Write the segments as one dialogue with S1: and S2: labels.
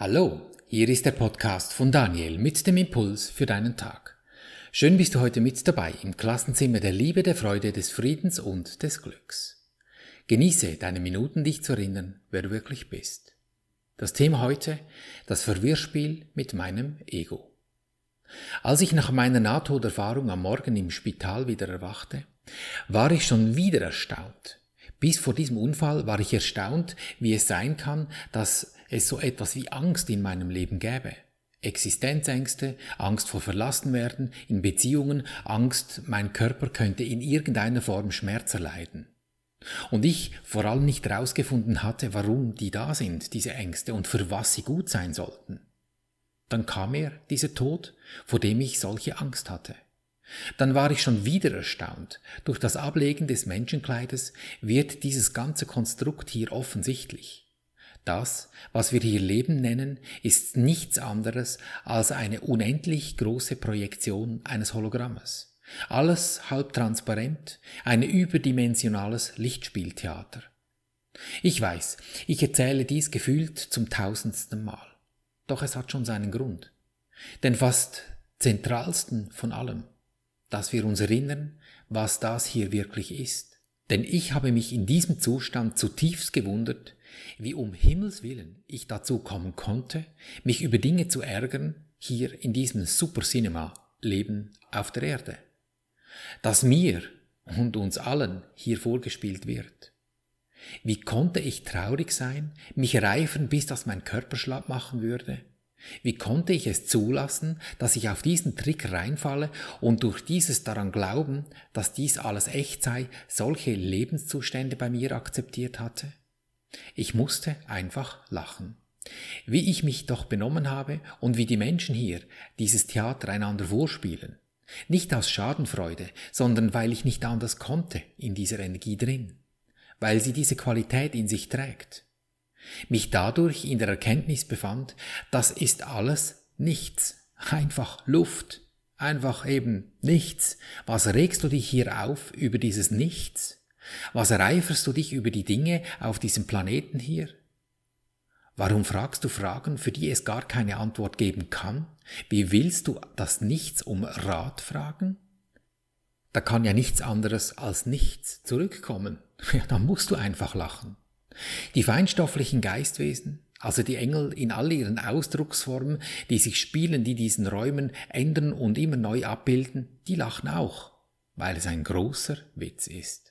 S1: Hallo, hier ist der Podcast von Daniel mit dem Impuls für deinen Tag. Schön bist du heute mit dabei im Klassenzimmer der Liebe, der Freude, des Friedens und des Glücks. Genieße deine Minuten, dich zu erinnern, wer du wirklich bist. Das Thema heute, das Verwirrspiel mit meinem Ego. Als ich nach meiner Nahtoderfahrung am Morgen im Spital wieder erwachte, war ich schon wieder erstaunt. Bis vor diesem Unfall war ich erstaunt, wie es sein kann, dass es so etwas wie Angst in meinem Leben gäbe. Existenzängste, Angst vor Verlassenwerden, in Beziehungen, Angst, mein Körper könnte in irgendeiner Form Schmerz erleiden. Und ich vor allem nicht herausgefunden hatte, warum die da sind, diese Ängste, und für was sie gut sein sollten. Dann kam er, dieser Tod, vor dem ich solche Angst hatte. Dann war ich schon wieder erstaunt. Durch das Ablegen des Menschenkleides wird dieses ganze Konstrukt hier offensichtlich. Das, was wir hier Leben nennen, ist nichts anderes als eine unendlich große Projektion eines Hologrammes. Alles halb transparent, ein überdimensionales Lichtspieltheater. Ich weiß, ich erzähle dies gefühlt zum tausendsten Mal. Doch es hat schon seinen Grund. Den fast zentralsten von allem, dass wir uns erinnern, was das hier wirklich ist. Denn ich habe mich in diesem Zustand zutiefst gewundert, wie um Himmels willen ich dazu kommen konnte, mich über Dinge zu ärgern, hier in diesem Super Cinema Leben auf der Erde. Das mir und uns allen hier vorgespielt wird. Wie konnte ich traurig sein, mich reifern, bis das mein Körper schlapp machen würde? Wie konnte ich es zulassen, dass ich auf diesen Trick reinfalle und durch dieses daran glauben, dass dies alles echt sei, solche Lebenszustände bei mir akzeptiert hatte? Ich musste einfach lachen. Wie ich mich doch benommen habe und wie die Menschen hier dieses Theater einander vorspielen. Nicht aus Schadenfreude, sondern weil ich nicht anders konnte in dieser Energie drin. Weil sie diese Qualität in sich trägt. Mich dadurch in der Erkenntnis befand, das ist alles nichts. Einfach Luft. Einfach eben nichts. Was regst du dich hier auf über dieses Nichts? Was ereiferst du dich über die Dinge auf diesem Planeten hier? Warum fragst du Fragen, für die es gar keine Antwort geben kann? Wie willst du das Nichts um Rat fragen? Da kann ja nichts anderes als nichts zurückkommen. Ja, da musst du einfach lachen. Die feinstofflichen Geistwesen, also die Engel in all ihren Ausdrucksformen, die sich spielen, die diesen Räumen ändern und immer neu abbilden, die lachen auch, weil es ein großer Witz ist.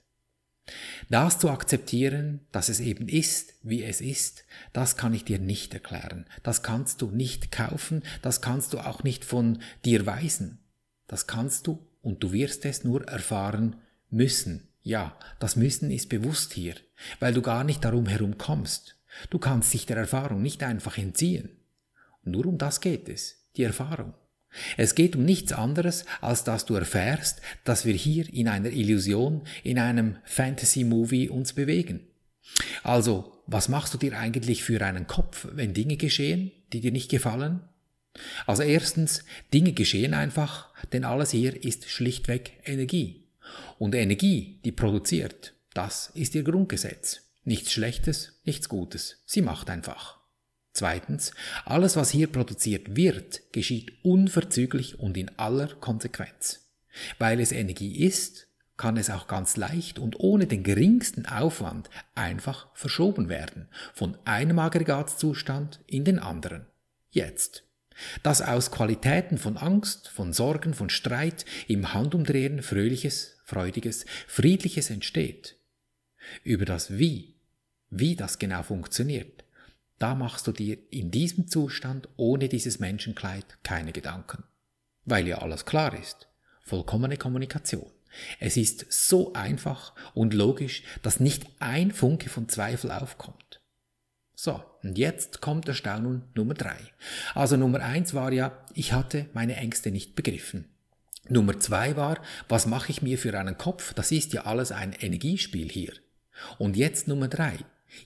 S1: Das zu akzeptieren, dass es eben ist, wie es ist, das kann ich dir nicht erklären. Das kannst du nicht kaufen, das kannst du auch nicht von dir weisen. Das kannst du und du wirst es nur erfahren müssen. Ja, das Müssen ist bewusst hier, weil du gar nicht darum herum kommst. Du kannst dich der Erfahrung nicht einfach entziehen. Nur um das geht es, die Erfahrung. Es geht um nichts anderes, als dass du erfährst, dass wir hier in einer Illusion, in einem Fantasy-Movie uns bewegen. Also, was machst du dir eigentlich für einen Kopf, wenn Dinge geschehen, die dir nicht gefallen? Also erstens, Dinge geschehen einfach, denn alles hier ist schlichtweg Energie. Und Energie, die produziert, das ist ihr Grundgesetz. Nichts Schlechtes, nichts Gutes. Sie macht einfach. Zweitens, alles, was hier produziert wird, geschieht unverzüglich und in aller Konsequenz. Weil es Energie ist, kann es auch ganz leicht und ohne den geringsten Aufwand einfach verschoben werden, von einem Aggregatzustand in den anderen. Jetzt. Dass aus Qualitäten von Angst, von Sorgen, von Streit im Handumdrehen fröhliches, freudiges, friedliches entsteht. Über das Wie, wie das genau funktioniert, da machst du dir in diesem Zustand ohne dieses Menschenkleid keine Gedanken. Weil ja alles klar ist. Vollkommene Kommunikation. Es ist so einfach und logisch, dass nicht ein Funke von Zweifel aufkommt. So, und jetzt kommt Erstaunen Nummer drei. Also Nummer eins war ja, ich hatte meine Ängste nicht begriffen. Nummer zwei war, was mache ich mir für einen Kopf? Das ist ja alles ein Energiespiel hier. Und jetzt Nummer drei.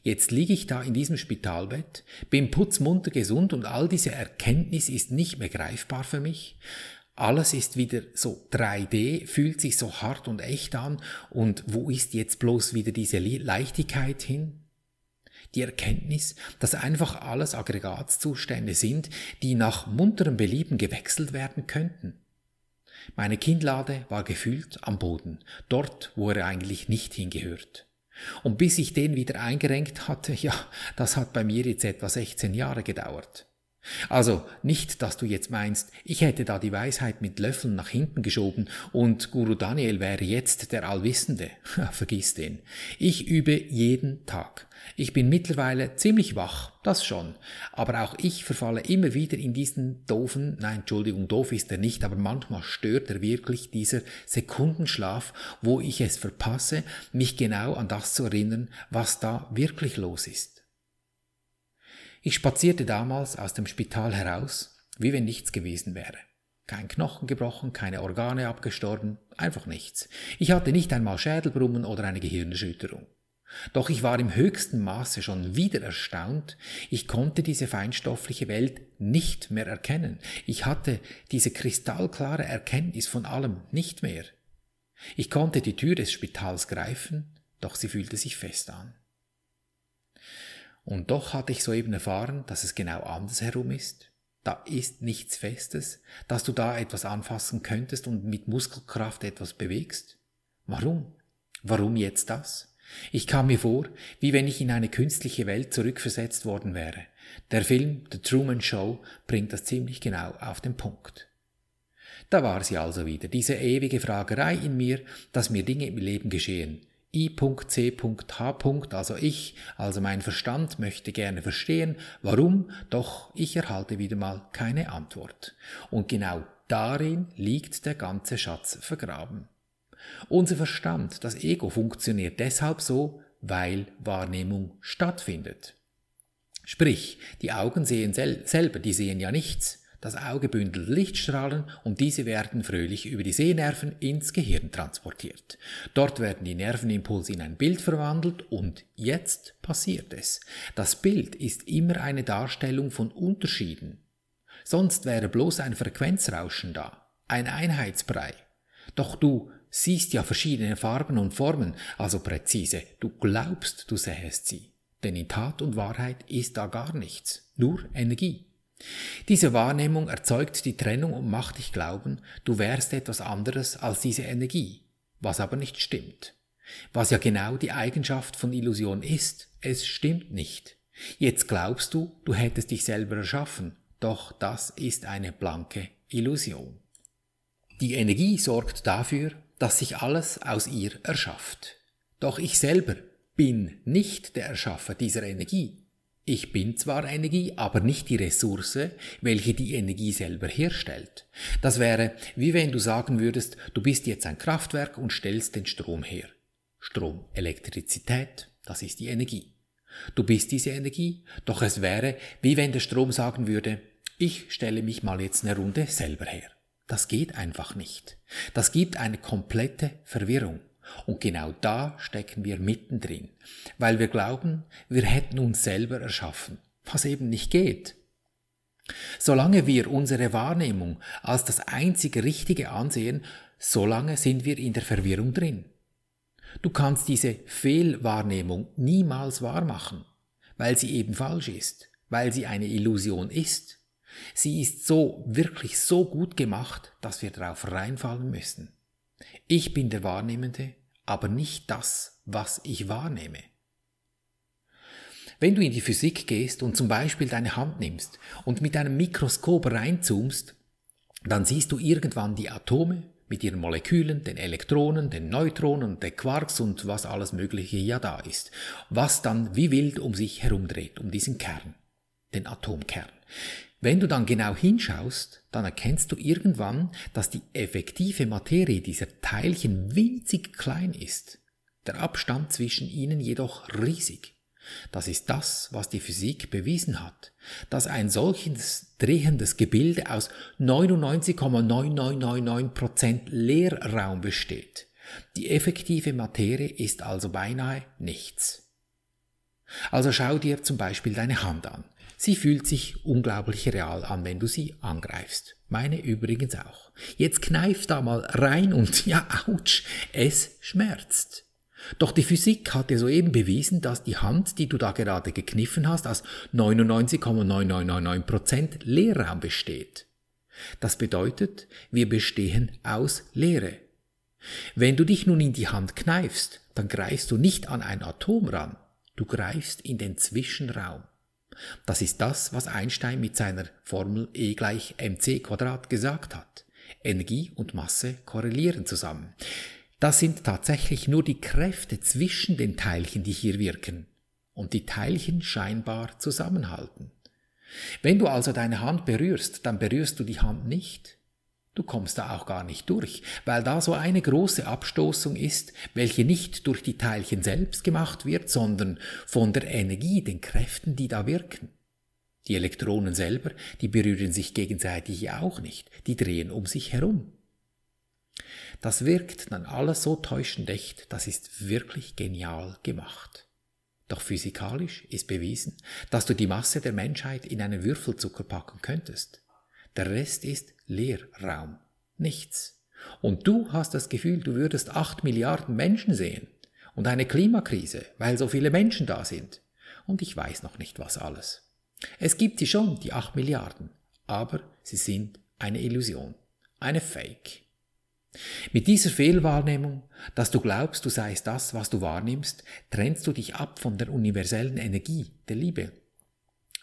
S1: Jetzt liege ich da in diesem Spitalbett, bin putzmunter gesund und all diese Erkenntnis ist nicht mehr greifbar für mich. Alles ist wieder so 3D, fühlt sich so hart und echt an und wo ist jetzt bloß wieder diese Leichtigkeit hin? Die Erkenntnis, dass einfach alles Aggregatzustände sind, die nach munterem Belieben gewechselt werden könnten. Meine Kinnlade war gefühlt am Boden, dort, wo er eigentlich nicht hingehört. Und bis ich den wieder eingerenkt hatte, ja, das hat bei mir jetzt etwa 16 Jahre gedauert. Also nicht, dass du jetzt meinst, ich hätte da die Weisheit mit Löffeln nach hinten geschoben und Guru Daniel wäre jetzt der Allwissende. Vergiss den. Ich übe jeden Tag. Ich bin mittlerweile ziemlich wach, das schon. Aber auch ich verfalle immer wieder in diesen doofen, nein, Entschuldigung, doof ist er nicht, aber manchmal stört er wirklich dieser Sekundenschlaf, wo ich es verpasse, mich genau an das zu erinnern, was da wirklich los ist. Ich spazierte damals aus dem Spital heraus, wie wenn nichts gewesen wäre. Kein Knochen gebrochen, keine Organe abgestorben, einfach nichts. Ich hatte nicht einmal Schädelbrummen oder eine Gehirnerschütterung. Doch ich war im höchsten Maße schon wieder erstaunt, ich konnte diese feinstoffliche Welt nicht mehr erkennen. Ich hatte diese kristallklare Erkenntnis von allem nicht mehr. Ich konnte die Tür des Spitals greifen, doch sie fühlte sich fest an. Und doch hatte ich soeben erfahren, dass es genau andersherum ist. Da ist nichts Festes, dass du da etwas anfassen könntest und mit Muskelkraft etwas bewegst. Warum? Warum jetzt das? Ich kam mir vor, wie wenn ich in eine künstliche Welt zurückversetzt worden wäre. Der Film The Truman Show bringt das ziemlich genau auf den Punkt. Da war sie also wieder, diese ewige Fragerei in mir, dass mir Dinge im Leben geschehen, I.C.H. also ich, also mein Verstand möchte gerne verstehen, warum, doch ich erhalte wieder mal keine Antwort. Und genau darin liegt der ganze Schatz vergraben. Unser Verstand, das Ego, funktioniert deshalb so, weil Wahrnehmung stattfindet. Sprich, die Augen sehen sel selber, die sehen ja nichts. Das Auge bündelt Lichtstrahlen und diese werden fröhlich über die Sehnerven ins Gehirn transportiert. Dort werden die Nervenimpulse in ein Bild verwandelt und jetzt passiert es. Das Bild ist immer eine Darstellung von Unterschieden. Sonst wäre bloß ein Frequenzrauschen da, ein Einheitsbrei. Doch du siehst ja verschiedene Farben und Formen, also präzise, du glaubst, du sähest sie. Denn in Tat und Wahrheit ist da gar nichts, nur Energie. Diese Wahrnehmung erzeugt die Trennung und macht dich glauben, du wärst etwas anderes als diese Energie, was aber nicht stimmt. Was ja genau die Eigenschaft von Illusion ist, es stimmt nicht. Jetzt glaubst du, du hättest dich selber erschaffen, doch das ist eine blanke Illusion. Die Energie sorgt dafür, dass sich alles aus ihr erschafft. Doch ich selber bin nicht der Erschaffer dieser Energie. Ich bin zwar Energie, aber nicht die Ressource, welche die Energie selber herstellt. Das wäre, wie wenn du sagen würdest, du bist jetzt ein Kraftwerk und stellst den Strom her. Strom, Elektrizität, das ist die Energie. Du bist diese Energie, doch es wäre, wie wenn der Strom sagen würde, ich stelle mich mal jetzt eine Runde selber her. Das geht einfach nicht. Das gibt eine komplette Verwirrung. Und genau da stecken wir mittendrin, weil wir glauben, wir hätten uns selber erschaffen, was eben nicht geht. Solange wir unsere Wahrnehmung als das einzige Richtige ansehen, solange sind wir in der Verwirrung drin. Du kannst diese Fehlwahrnehmung niemals wahrmachen, weil sie eben falsch ist, weil sie eine Illusion ist. Sie ist so wirklich so gut gemacht, dass wir darauf reinfallen müssen. Ich bin der Wahrnehmende, aber nicht das, was ich wahrnehme. Wenn du in die Physik gehst und zum Beispiel deine Hand nimmst und mit einem Mikroskop reinzoomst, dann siehst du irgendwann die Atome mit ihren Molekülen, den Elektronen, den Neutronen, den Quarks und was alles Mögliche ja da ist, was dann wie wild um sich herumdreht, um diesen Kern, den Atomkern. Wenn du dann genau hinschaust, dann erkennst du irgendwann, dass die effektive Materie dieser Teilchen winzig klein ist, der Abstand zwischen ihnen jedoch riesig. Das ist das, was die Physik bewiesen hat, dass ein solches drehendes Gebilde aus 99,9999% Leerraum besteht. Die effektive Materie ist also beinahe nichts. Also schau dir zum Beispiel deine Hand an. Sie fühlt sich unglaublich real an, wenn du sie angreifst. Meine übrigens auch. Jetzt kneif da mal rein und ja, ouch, es schmerzt. Doch die Physik hat dir soeben bewiesen, dass die Hand, die du da gerade gekniffen hast, aus 99,9999% Leerraum besteht. Das bedeutet, wir bestehen aus Leere. Wenn du dich nun in die Hand kneifst, dann greifst du nicht an ein Atom ran, du greifst in den Zwischenraum. Das ist das, was Einstein mit seiner Formel E gleich mc Quadrat gesagt hat. Energie und Masse korrelieren zusammen. Das sind tatsächlich nur die Kräfte zwischen den Teilchen, die hier wirken und die Teilchen scheinbar zusammenhalten. Wenn du also deine Hand berührst, dann berührst du die Hand nicht. Du kommst da auch gar nicht durch, weil da so eine große Abstoßung ist, welche nicht durch die Teilchen selbst gemacht wird, sondern von der Energie, den Kräften, die da wirken. Die Elektronen selber, die berühren sich gegenseitig auch nicht, die drehen um sich herum. Das wirkt dann alles so täuschend echt, das ist wirklich genial gemacht. Doch physikalisch ist bewiesen, dass du die Masse der Menschheit in einen Würfelzucker packen könntest. Der Rest ist Leerraum, nichts. Und du hast das Gefühl, du würdest acht Milliarden Menschen sehen und eine Klimakrise, weil so viele Menschen da sind. Und ich weiß noch nicht was alles. Es gibt sie schon, die acht Milliarden, aber sie sind eine Illusion, eine Fake. Mit dieser Fehlwahrnehmung, dass du glaubst, du seist das, was du wahrnimmst, trennst du dich ab von der universellen Energie, der Liebe.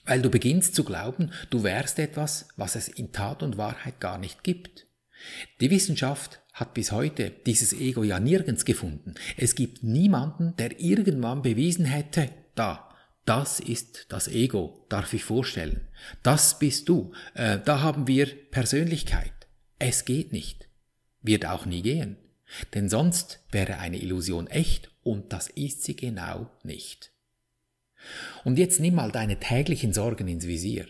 S1: Weil du beginnst zu glauben, du wärst etwas, was es in Tat und Wahrheit gar nicht gibt. Die Wissenschaft hat bis heute dieses Ego ja nirgends gefunden. Es gibt niemanden, der irgendwann bewiesen hätte, da, das ist das Ego, darf ich vorstellen. Das bist du. Äh, da haben wir Persönlichkeit. Es geht nicht wird auch nie gehen, denn sonst wäre eine Illusion echt und das ist sie genau nicht. Und jetzt nimm mal deine täglichen Sorgen ins Visier.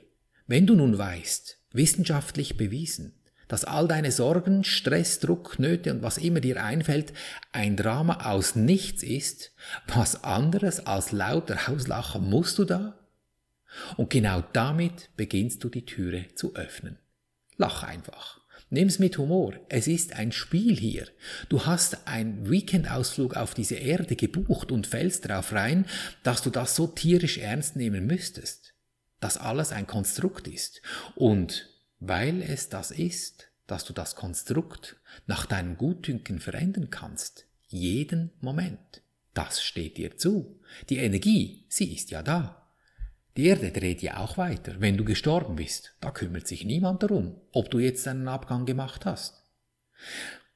S1: Wenn du nun weißt, wissenschaftlich bewiesen, dass all deine Sorgen, Stress, Druck, Nöte und was immer dir einfällt, ein Drama aus nichts ist, was anderes als lauter Auslachen musst du da? Und genau damit beginnst du die Türe zu öffnen. Lach einfach. Nimm's mit Humor. Es ist ein Spiel hier. Du hast einen Weekendausflug auf diese Erde gebucht und fällst darauf rein, dass du das so tierisch ernst nehmen müsstest. Dass alles ein Konstrukt ist. Und weil es das ist, dass du das Konstrukt nach deinem Gutdünken verändern kannst, jeden Moment. Das steht dir zu. Die Energie, sie ist ja da. Die Erde dreht ja auch weiter. Wenn du gestorben bist, da kümmert sich niemand darum, ob du jetzt einen Abgang gemacht hast.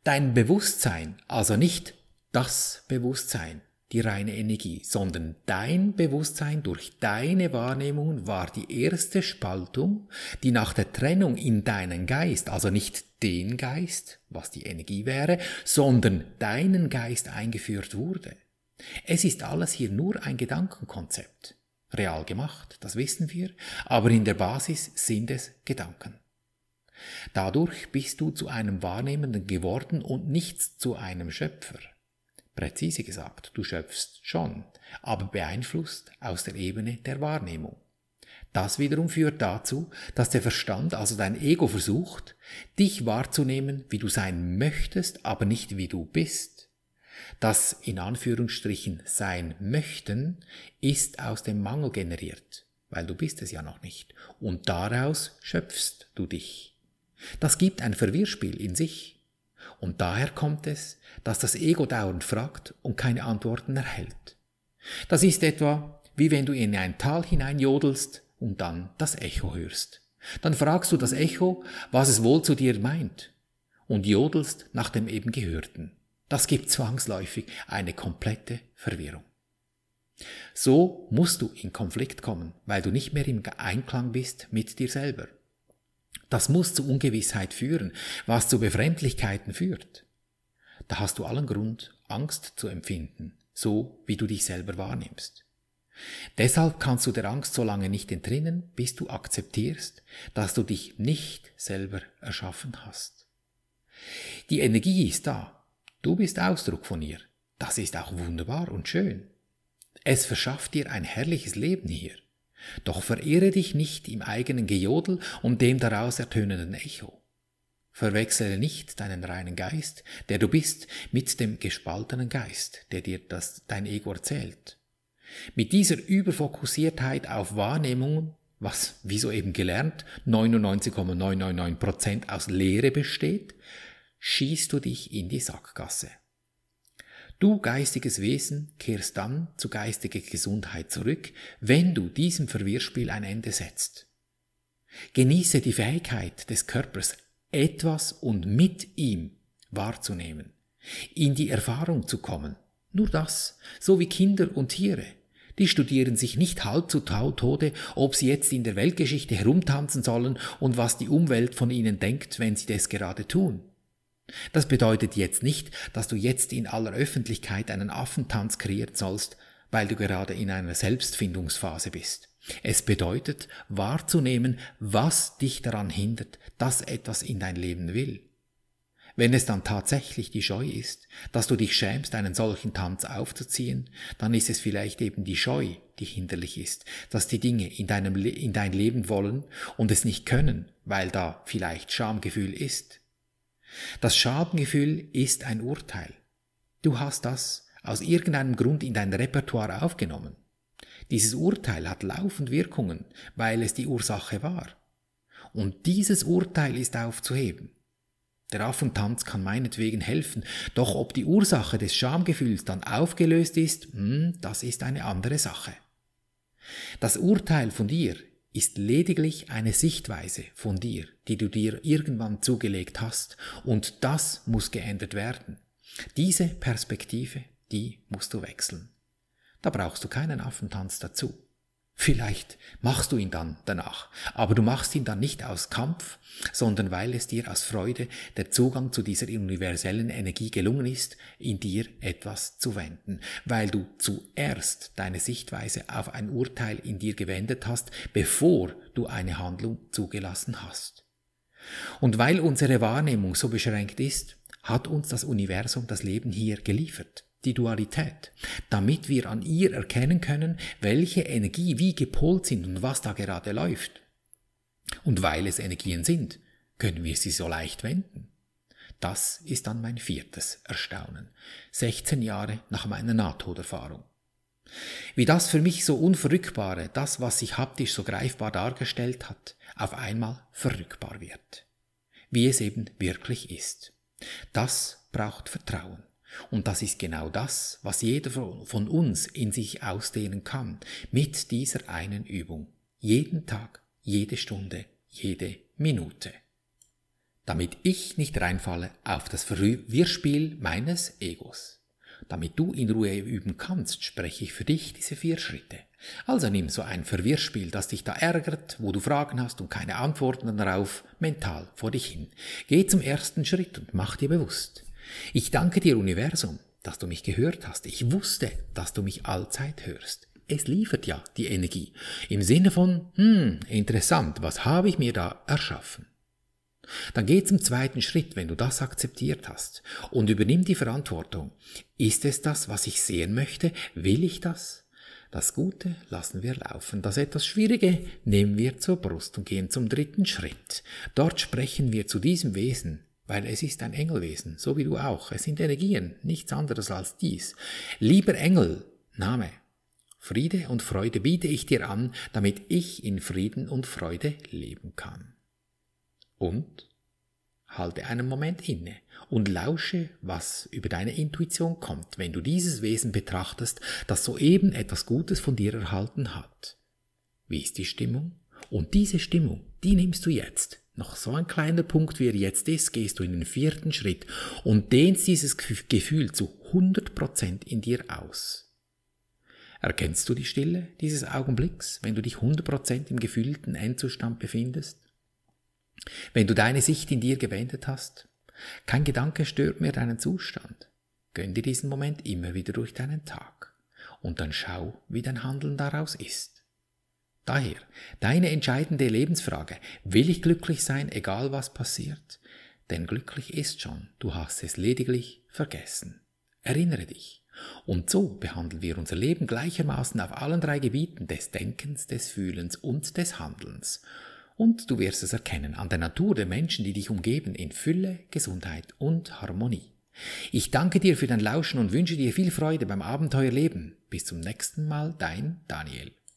S1: Dein Bewusstsein, also nicht das Bewusstsein, die reine Energie, sondern dein Bewusstsein durch deine Wahrnehmungen war die erste Spaltung, die nach der Trennung in deinen Geist, also nicht den Geist, was die Energie wäre, sondern deinen Geist eingeführt wurde. Es ist alles hier nur ein Gedankenkonzept real gemacht, das wissen wir, aber in der Basis sind es Gedanken. Dadurch bist du zu einem Wahrnehmenden geworden und nichts zu einem Schöpfer. Präzise gesagt, du schöpfst schon, aber beeinflusst aus der Ebene der Wahrnehmung. Das wiederum führt dazu, dass der Verstand, also dein Ego versucht, dich wahrzunehmen, wie du sein möchtest, aber nicht wie du bist. Das in Anführungsstrichen sein möchten ist aus dem Mangel generiert, weil du bist es ja noch nicht. Und daraus schöpfst du dich. Das gibt ein Verwirrspiel in sich. Und daher kommt es, dass das Ego dauernd fragt und keine Antworten erhält. Das ist etwa, wie wenn du in ein Tal hineinjodelst und dann das Echo hörst. Dann fragst du das Echo, was es wohl zu dir meint und jodelst nach dem eben Gehörten. Das gibt zwangsläufig eine komplette Verwirrung. So musst du in Konflikt kommen, weil du nicht mehr im Einklang bist mit dir selber. Das muss zu Ungewissheit führen, was zu Befremdlichkeiten führt. Da hast du allen Grund, Angst zu empfinden, so wie du dich selber wahrnimmst. Deshalb kannst du der Angst so lange nicht entrinnen, bis du akzeptierst, dass du dich nicht selber erschaffen hast. Die Energie ist da, Du bist Ausdruck von ihr. Das ist auch wunderbar und schön. Es verschafft dir ein herrliches Leben hier. Doch verehre dich nicht im eigenen Gejodel und dem daraus ertönenden Echo. Verwechsele nicht deinen reinen Geist, der du bist, mit dem gespaltenen Geist, der dir das, dein Ego erzählt. Mit dieser Überfokussiertheit auf Wahrnehmungen, was, wie soeben gelernt, 99,999% aus Leere besteht, schießt du dich in die Sackgasse. Du geistiges Wesen kehrst dann zu geistiger Gesundheit zurück, wenn du diesem Verwirrspiel ein Ende setzt. Genieße die Fähigkeit des Körpers, etwas und mit ihm wahrzunehmen, in die Erfahrung zu kommen. Nur das, so wie Kinder und Tiere. Die studieren sich nicht halb zu Tode, ob sie jetzt in der Weltgeschichte herumtanzen sollen und was die Umwelt von ihnen denkt, wenn sie das gerade tun. Das bedeutet jetzt nicht, dass du jetzt in aller Öffentlichkeit einen Affentanz kreieren sollst, weil du gerade in einer Selbstfindungsphase bist. Es bedeutet wahrzunehmen, was dich daran hindert, dass etwas in dein Leben will. Wenn es dann tatsächlich die Scheu ist, dass du dich schämst, einen solchen Tanz aufzuziehen, dann ist es vielleicht eben die Scheu, die hinderlich ist, dass die Dinge in, deinem Le in dein Leben wollen und es nicht können, weil da vielleicht Schamgefühl ist. Das Schamgefühl ist ein Urteil. Du hast das aus irgendeinem Grund in dein Repertoire aufgenommen. Dieses Urteil hat laufend Wirkungen, weil es die Ursache war. Und dieses Urteil ist aufzuheben. Der Affentanz kann meinetwegen helfen, doch ob die Ursache des Schamgefühls dann aufgelöst ist, hm, das ist eine andere Sache. Das Urteil von dir ist lediglich eine Sichtweise von dir, die du dir irgendwann zugelegt hast, und das muss geändert werden. Diese Perspektive, die musst du wechseln. Da brauchst du keinen Affentanz dazu. Vielleicht machst du ihn dann danach, aber du machst ihn dann nicht aus Kampf, sondern weil es dir aus Freude der Zugang zu dieser universellen Energie gelungen ist, in dir etwas zu wenden, weil du zuerst deine Sichtweise auf ein Urteil in dir gewendet hast, bevor du eine Handlung zugelassen hast. Und weil unsere Wahrnehmung so beschränkt ist, hat uns das Universum das Leben hier geliefert die Dualität, damit wir an ihr erkennen können, welche Energie wie gepolt sind und was da gerade läuft. Und weil es Energien sind, können wir sie so leicht wenden. Das ist dann mein viertes Erstaunen, 16 Jahre nach meiner Nahtoderfahrung. Wie das für mich so Unverrückbare, das, was sich haptisch so greifbar dargestellt hat, auf einmal verrückbar wird. Wie es eben wirklich ist. Das braucht Vertrauen. Und das ist genau das, was jeder von uns in sich ausdehnen kann, mit dieser einen Übung. Jeden Tag, jede Stunde, jede Minute. Damit ich nicht reinfalle auf das Verwirrspiel meines Egos. Damit du in Ruhe üben kannst, spreche ich für dich diese vier Schritte. Also nimm so ein Verwirrspiel, das dich da ärgert, wo du Fragen hast und keine Antworten darauf, mental vor dich hin. Geh zum ersten Schritt und mach dir bewusst. Ich danke dir, Universum, dass du mich gehört hast. Ich wusste, dass du mich allzeit hörst. Es liefert ja die Energie. Im Sinne von, hm, interessant, was habe ich mir da erschaffen? Dann geh zum zweiten Schritt, wenn du das akzeptiert hast, und übernimm die Verantwortung. Ist es das, was ich sehen möchte? Will ich das? Das Gute lassen wir laufen. Das etwas Schwierige nehmen wir zur Brust und gehen zum dritten Schritt. Dort sprechen wir zu diesem Wesen, weil es ist ein Engelwesen, so wie du auch. Es sind Energien, nichts anderes als dies. Lieber Engel, Name, Friede und Freude biete ich dir an, damit ich in Frieden und Freude leben kann. Und halte einen Moment inne und lausche, was über deine Intuition kommt, wenn du dieses Wesen betrachtest, das soeben etwas Gutes von dir erhalten hat. Wie ist die Stimmung? Und diese Stimmung, die nimmst du jetzt noch so ein kleiner Punkt, wie er jetzt ist, gehst du in den vierten Schritt und dehnst dieses Gefühl zu 100% in dir aus. Erkennst du die Stille dieses Augenblicks, wenn du dich 100% im gefühlten Endzustand befindest? Wenn du deine Sicht in dir gewendet hast? Kein Gedanke stört mehr deinen Zustand. Gönn dir diesen Moment immer wieder durch deinen Tag und dann schau, wie dein Handeln daraus ist. Daher, deine entscheidende Lebensfrage, will ich glücklich sein, egal was passiert? Denn glücklich ist schon, du hast es lediglich vergessen. Erinnere dich. Und so behandeln wir unser Leben gleichermaßen auf allen drei Gebieten des Denkens, des Fühlens und des Handelns. und du wirst es erkennen an der Natur der Menschen, die dich umgeben, in Fülle, Gesundheit und Harmonie. Ich danke dir für dein Lauschen und wünsche dir viel Freude beim Abenteuerleben. Bis zum nächsten Mal, dein Daniel.